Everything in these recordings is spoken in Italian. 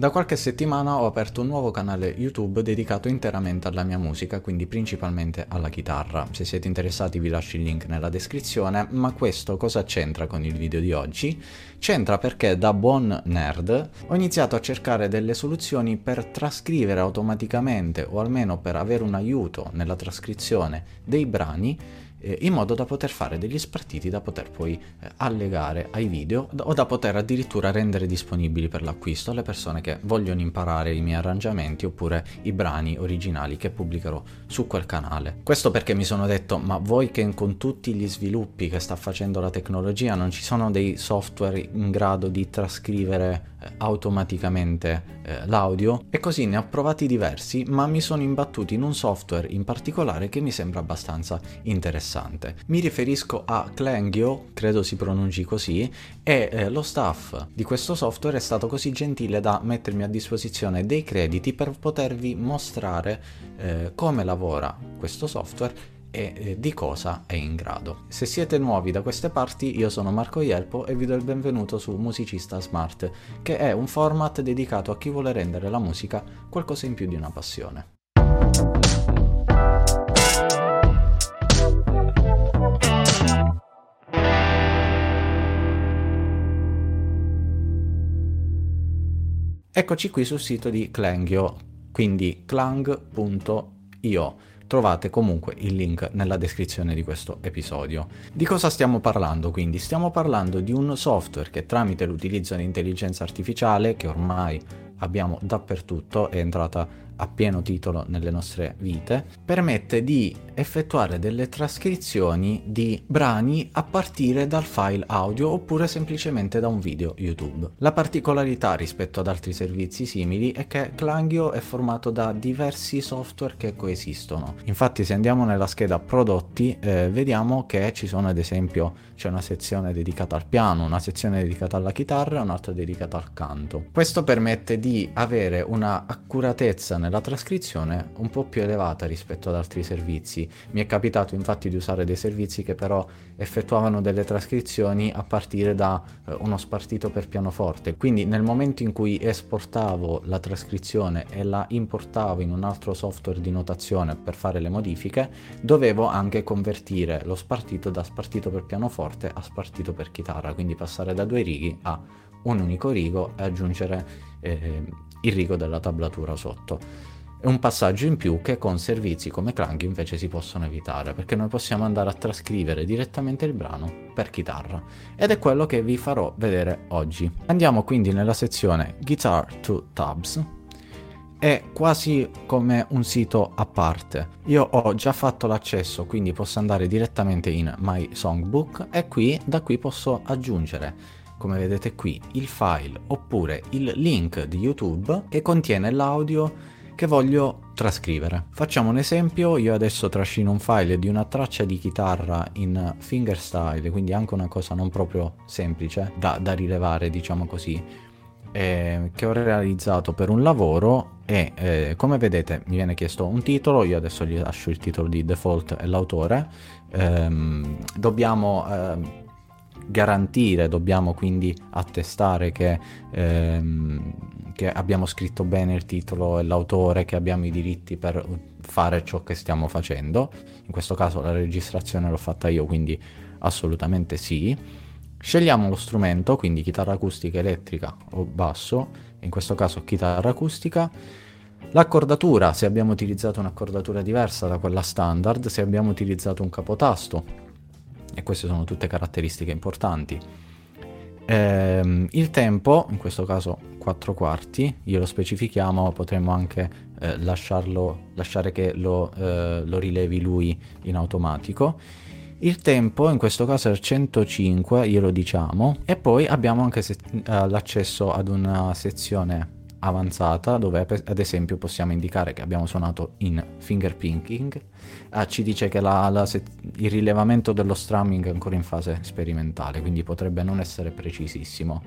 Da qualche settimana ho aperto un nuovo canale YouTube dedicato interamente alla mia musica, quindi principalmente alla chitarra. Se siete interessati vi lascio il link nella descrizione, ma questo cosa c'entra con il video di oggi? C'entra perché da buon nerd ho iniziato a cercare delle soluzioni per trascrivere automaticamente o almeno per avere un aiuto nella trascrizione dei brani eh, in modo da poter fare degli spartiti da poter poi eh, allegare ai video o da poter addirittura rendere disponibili per l'acquisto alle persone che vogliono imparare i miei arrangiamenti oppure i brani originali che pubblicherò su quel canale. Questo perché mi sono detto ma voi che con tutti gli sviluppi che sta facendo la tecnologia non ci sono dei software in grado di trascrivere automaticamente eh, l'audio e così ne ho provati diversi ma mi sono imbattuti in un software in particolare che mi sembra abbastanza interessante interessante. Mi riferisco a Clangio, credo si pronunci così, e eh, lo staff di questo software è stato così gentile da mettermi a disposizione dei crediti per potervi mostrare eh, come lavora questo software e di cosa è in grado. Se siete nuovi da queste parti, io sono Marco Ielpo e vi do il benvenuto su Musicista Smart, che è un format dedicato a chi vuole rendere la musica qualcosa in più di una passione. Eccoci qui sul sito di Clangio, quindi clang.io. Trovate comunque il link nella descrizione di questo episodio. Di cosa stiamo parlando quindi? Stiamo parlando di un software che tramite l'utilizzo di intelligenza artificiale, che ormai abbiamo dappertutto, è entrata a pieno titolo nelle nostre vite, permette di effettuare delle trascrizioni di brani a partire dal file audio oppure semplicemente da un video YouTube. La particolarità rispetto ad altri servizi simili è che Clangio è formato da diversi software che coesistono. Infatti se andiamo nella scheda prodotti eh, vediamo che ci sono ad esempio c'è una sezione dedicata al piano, una sezione dedicata alla chitarra e un'altra dedicata al canto. Questo permette di avere una accuratezza nel nella trascrizione un po' più elevata rispetto ad altri servizi. Mi è capitato infatti di usare dei servizi che però effettuavano delle trascrizioni a partire da eh, uno spartito per pianoforte. Quindi nel momento in cui esportavo la trascrizione e la importavo in un altro software di notazione per fare le modifiche, dovevo anche convertire lo spartito da spartito per pianoforte a spartito per chitarra, quindi passare da due righi a un unico rigo e aggiungere eh, il rigo della tablatura sotto. È un passaggio in più che con servizi come Clang invece si possono evitare, perché noi possiamo andare a trascrivere direttamente il brano per chitarra. Ed è quello che vi farò vedere oggi. Andiamo quindi nella sezione Guitar to Tabs. È quasi come un sito a parte. Io ho già fatto l'accesso, quindi posso andare direttamente in My Songbook e qui da qui posso aggiungere come vedete qui, il file oppure il link di YouTube che contiene l'audio che voglio trascrivere. Facciamo un esempio, io adesso trascino un file di una traccia di chitarra in fingerstyle, quindi anche una cosa non proprio semplice da, da rilevare, diciamo così, eh, che ho realizzato per un lavoro e eh, come vedete mi viene chiesto un titolo, io adesso gli lascio il titolo di default e l'autore, ehm, dobbiamo... Eh, garantire, dobbiamo quindi attestare che, ehm, che, abbiamo scritto bene il titolo e l'autore, che abbiamo i diritti per fare ciò che stiamo facendo. In questo caso la registrazione l'ho fatta io, quindi assolutamente sì. Scegliamo lo strumento, quindi chitarra acustica, elettrica o basso, in questo caso chitarra acustica. L'accordatura, se abbiamo utilizzato un'accordatura diversa da quella standard, se abbiamo utilizzato un capotasto e queste sono tutte caratteristiche importanti. Eh, il tempo, in questo caso 4 quarti, glielo specifichiamo, potremmo anche eh, lasciarlo, lasciare che lo, eh, lo, rilevi lui in automatico. Il tempo in questo caso è 105, glielo diciamo, e poi abbiamo anche se- eh, l'accesso ad una sezione avanzata dove ad esempio possiamo indicare che abbiamo suonato in fingerpicking ah, ci dice che la, la, il rilevamento dello strumming è ancora in fase sperimentale quindi potrebbe non essere precisissimo.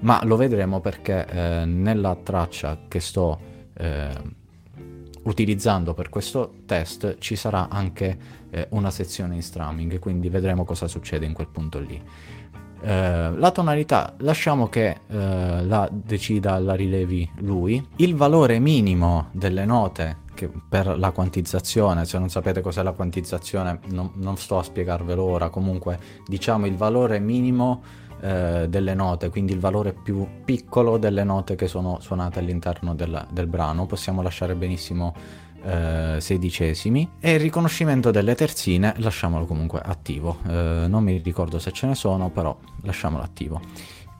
Ma lo vedremo perché eh, nella traccia che sto eh, utilizzando per questo test ci sarà anche eh, una sezione in strumming quindi vedremo cosa succede in quel punto lì Eh, la tonalità lasciamo che eh, la decida, la rilevi lui. Il valore minimo delle note per la quantizzazione, se non sapete cos'è la quantizzazione non, non sto a spiegarvelo ora, comunque diciamo il valore minimo eh, delle note, quindi il valore più piccolo delle note che sono suonate all'interno del, del brano, possiamo lasciare benissimo eh, sedicesimi. E il riconoscimento delle terzine lasciamolo comunque attivo. Eh, non mi ricordo se ce ne sono però lasciamolo attivo.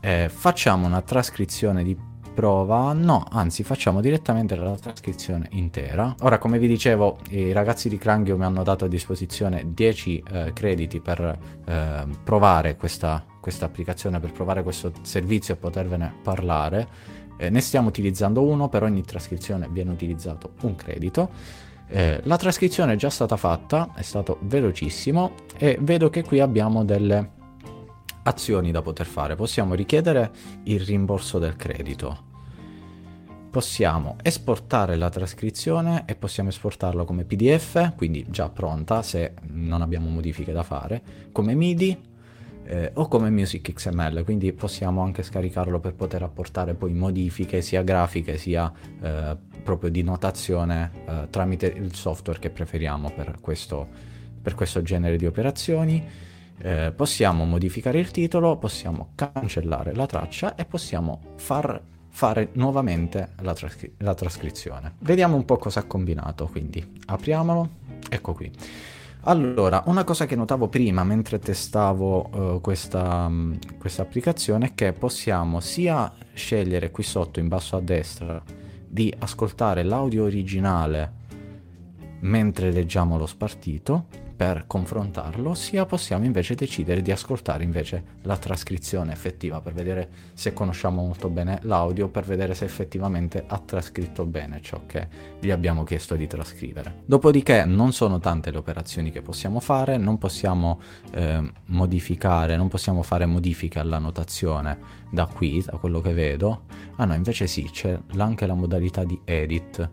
Eh, facciamo una trascrizione di prova? No anzi facciamo direttamente la trascrizione intera. Ora come vi dicevo i ragazzi di Cranghio mi hanno dato a disposizione 10 eh, crediti per eh, provare questa, questa applicazione per provare questo servizio e potervene parlare eh, ne stiamo utilizzando uno, per ogni trascrizione viene utilizzato un credito. Eh, la trascrizione è già stata fatta, è stato velocissimo e vedo che qui abbiamo delle azioni da poter fare. Possiamo richiedere il rimborso del credito. Possiamo esportare la trascrizione e possiamo esportarla come PDF, quindi già pronta se non abbiamo modifiche da fare, come MIDI eh, o come Music XML, quindi possiamo anche scaricarlo per poter apportare poi modifiche sia grafiche sia eh, proprio di notazione eh, tramite il software che preferiamo per questo, per questo genere di operazioni. Eh, possiamo modificare il titolo, possiamo cancellare la traccia e possiamo far fare nuovamente la, trascri- la trascrizione. Vediamo un po' cosa ha combinato, quindi apriamolo, ecco qui. Allora, una cosa che notavo prima mentre testavo uh, questa, um, questa applicazione è che possiamo sia scegliere qui sotto in basso a destra di ascoltare l'audio originale mentre leggiamo lo spartito per confrontarlo, sia possiamo invece decidere di ascoltare invece la trascrizione effettiva per vedere se conosciamo molto bene l'audio, per vedere se effettivamente ha trascritto bene ciò che gli abbiamo chiesto di trascrivere. Dopodiché non sono tante le operazioni che possiamo fare, non possiamo eh, modificare, non possiamo fare modifiche alla notazione da qui, da quello che vedo. Ah no, invece sì, c'è anche la modalità di edit.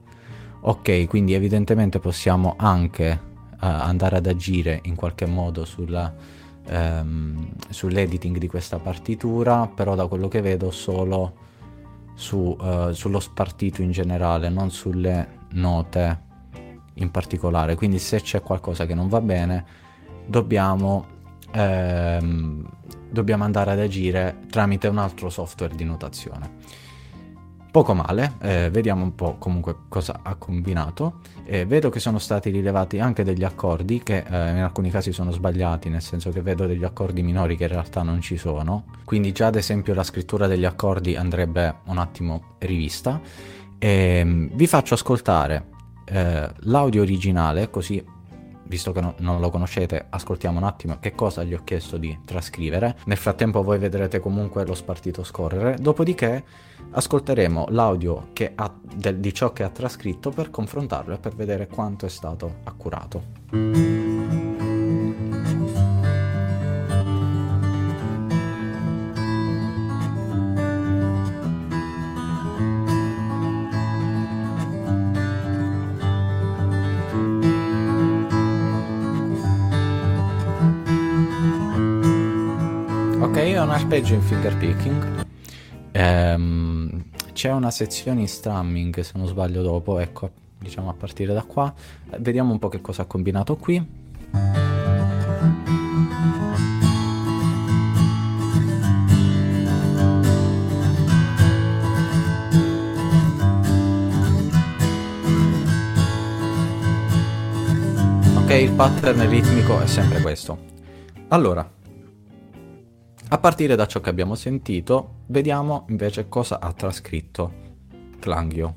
Ok, quindi evidentemente possiamo anche andare ad agire in qualche modo sulla, ehm, sull'editing di questa partitura, però da quello che vedo solo su, uh, sullo spartito in generale, non sulle note in particolare. Quindi se c'è qualcosa che non va bene, dobbiamo, ehm, dobbiamo andare ad agire tramite un altro software di notazione. Poco male, eh, vediamo un po' comunque cosa ha combinato. Eh, vedo che sono stati rilevati anche degli accordi che eh, in alcuni casi sono sbagliati, nel senso che vedo degli accordi minori che in realtà non ci sono. Quindi già ad esempio la scrittura degli accordi andrebbe un attimo rivista. E, ehm, vi faccio ascoltare eh, l'audio originale, così visto che no, non lo conoscete, ascoltiamo un attimo che cosa gli ho chiesto di trascrivere. Nel frattempo voi vedrete comunque lo spartito scorrere, dopodiché ascolteremo l'audio ha, del, di ciò che ha trascritto per confrontarlo e per vedere quanto è stato accurato. un arpeggio in fingerpicking. Ehm, c'è una sezione in strumming, se non sbaglio dopo, ecco, diciamo a partire da qua. Vediamo un po' che cosa ha combinato qui. Ok, il pattern ritmico è sempre questo. Allora, a partire da ciò che abbiamo sentito, vediamo invece cosa ha trascritto Clangio.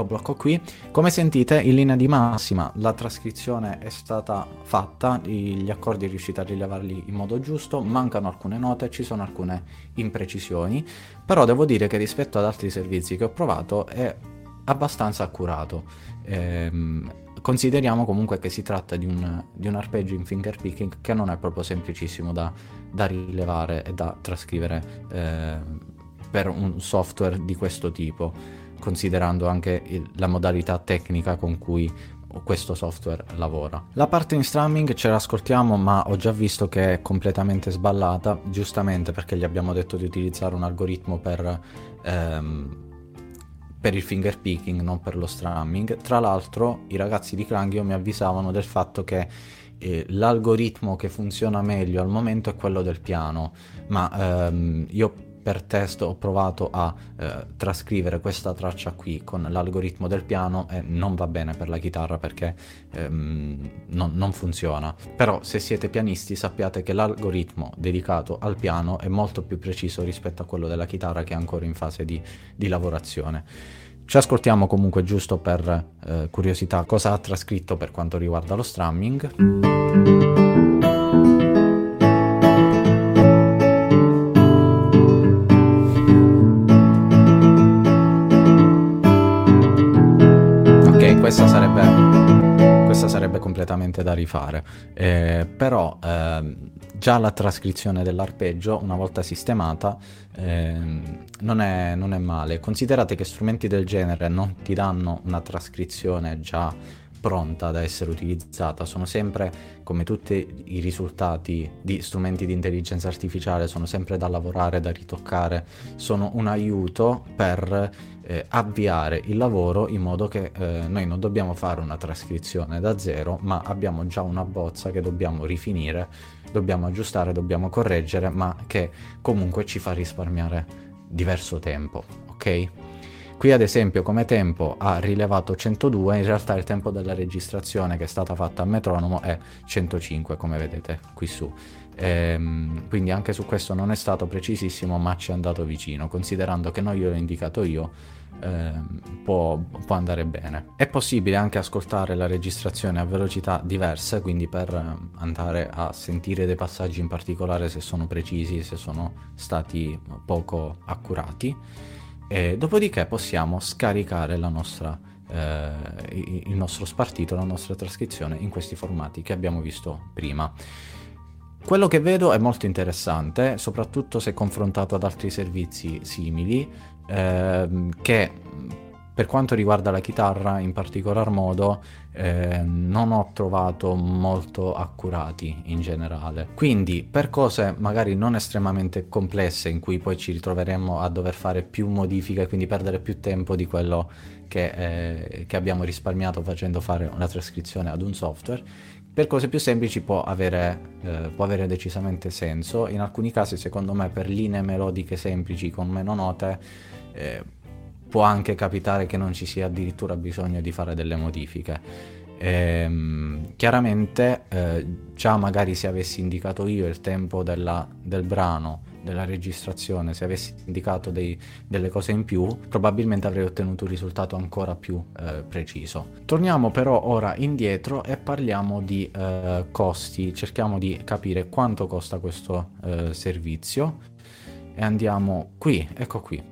Lo blocco qui. Come sentite, in linea di massima la trascrizione è stata fatta, gli accordi riuscite a rilevarli in modo giusto, mancano alcune note, ci sono alcune imprecisioni, però devo dire che rispetto ad altri servizi che ho provato è abbastanza accurato. Ehm, consideriamo comunque che si tratta di un, di un arpeggio in fingerpicking che non è proprio semplicissimo da, da rilevare e da trascrivere eh, per un software di questo tipo, considerando anche il, la modalità tecnica con cui questo software lavora. La parte in strumming ce l'ascoltiamo ma ho già visto che è completamente sballata, giustamente perché gli abbiamo detto di utilizzare un algoritmo per... Ehm, per il finger picking, non per lo strumming. Tra l'altro i ragazzi di Clangio mi avvisavano del fatto che eh, l'algoritmo che funziona meglio al momento è quello del piano, ma ehm, io per test ho provato a eh, trascrivere questa traccia qui con l'algoritmo del piano e non va bene per la chitarra perché ehm, non, non, funziona. Però se siete pianisti sappiate che l'algoritmo dedicato al piano è molto più preciso rispetto a quello della chitarra che è ancora in fase di, di lavorazione. Ci ascoltiamo comunque giusto per eh, curiosità cosa ha trascritto per quanto riguarda lo strumming. Completamente da rifare, eh, però eh, già la trascrizione dell'arpeggio, una volta sistemata, eh, non, è, non è male. Considerate che strumenti del genere non ti danno una trascrizione già pronta da essere utilizzata, sono sempre, come tutti i risultati di strumenti di intelligenza artificiale, sono sempre da lavorare, da ritoccare, sono un aiuto per eh, avviare il lavoro in modo che eh, noi non dobbiamo fare una trascrizione da zero, ma abbiamo già una bozza che dobbiamo rifinire, dobbiamo aggiustare, dobbiamo correggere, ma che comunque ci fa risparmiare diverso tempo, ok? Qui ad esempio come tempo ha rilevato 102, in realtà il tempo della registrazione che è stata fatta a metronomo è 105 come vedete qui su. Ehm, quindi anche su questo non è stato precisissimo ma ci è andato vicino, considerando che non gliel'ho indicato io eh, può, può, andare bene. È possibile anche ascoltare la registrazione a velocità diverse, quindi per andare a sentire dei passaggi in particolare se sono precisi, se sono stati poco accurati. E dopodiché possiamo scaricare nostra, eh, il nostro spartito, la nostra trascrizione in questi formati che abbiamo visto prima. Quello che vedo è molto interessante, soprattutto se confrontato ad altri servizi simili, ehm, che per quanto riguarda la chitarra in particolar modo eh, non ho trovato molto accurati in generale. Quindi per cose magari non estremamente complesse in cui poi ci ritroveremo a dover fare più modifiche, quindi perdere più tempo di quello che, eh, che abbiamo risparmiato facendo fare una trascrizione ad un software, per cose più semplici può avere, eh, può avere, decisamente senso. In alcuni casi, secondo me, per linee melodiche semplici con meno note, eh, può anche capitare che non ci sia addirittura bisogno di fare delle modifiche. Ehm, chiaramente, eh, già magari se avessi indicato io il tempo della, del brano della registrazione, se avessi indicato dei, delle cose in più, probabilmente avrei ottenuto un risultato ancora più eh, preciso. Torniamo però ora indietro e parliamo di eh, costi, cerchiamo di capire quanto costa questo eh, servizio e andiamo qui, ecco qui.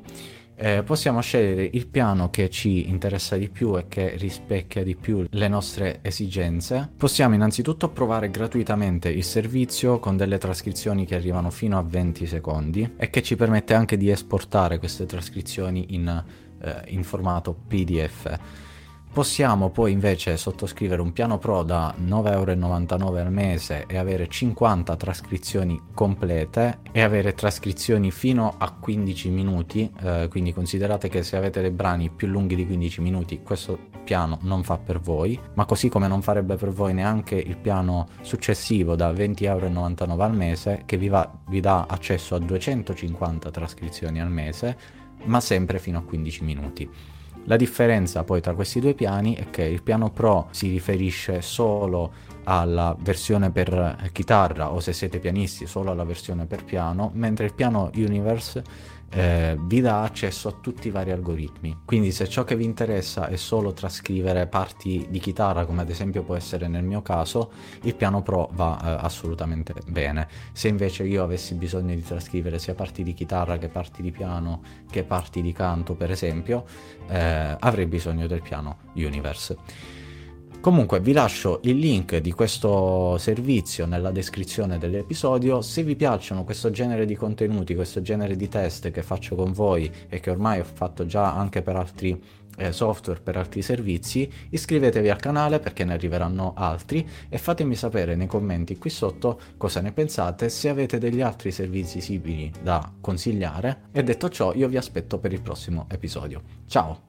Eh, possiamo scegliere il piano che ci interessa di più e che rispecchia di più le nostre esigenze. Possiamo innanzitutto provare gratuitamente il servizio con delle trascrizioni che arrivano fino a 20 secondi e che ci permette anche di esportare queste trascrizioni in, eh, in formato PDF. Possiamo poi invece sottoscrivere un piano pro da 9,99€ al mese e avere 50 trascrizioni complete e avere trascrizioni fino a 15 minuti, eh, quindi considerate che se avete dei brani più lunghi di 15 minuti questo piano non fa per voi, ma così come non farebbe per voi neanche il piano successivo da 20,99€ al mese che vi, va, vi dà accesso a 250 trascrizioni al mese, ma sempre fino a 15 minuti. La differenza poi tra questi due piani è che il piano Pro si riferisce solo alla versione per chitarra o se siete pianisti solo alla versione per piano, mentre il piano Universe eh, vi dà accesso a tutti i vari algoritmi. Quindi se ciò che vi interessa è solo trascrivere parti di chitarra, come ad esempio può essere nel mio caso, il piano Pro va eh, assolutamente bene. Se invece io avessi bisogno di trascrivere sia parti di chitarra che parti di piano, che parti di canto per esempio, eh, avrei bisogno del piano Universe. Comunque vi lascio il link di questo servizio nella descrizione dell'episodio. Se vi piacciono questo genere di contenuti, questo genere di test che faccio con voi e che ormai ho fatto già anche per altri eh, software, per altri servizi, iscrivetevi al canale perché ne arriveranno altri e fatemi sapere nei commenti qui sotto cosa ne pensate, se avete degli altri servizi simili da consigliare. E detto ciò, io vi aspetto per il prossimo episodio. Ciao!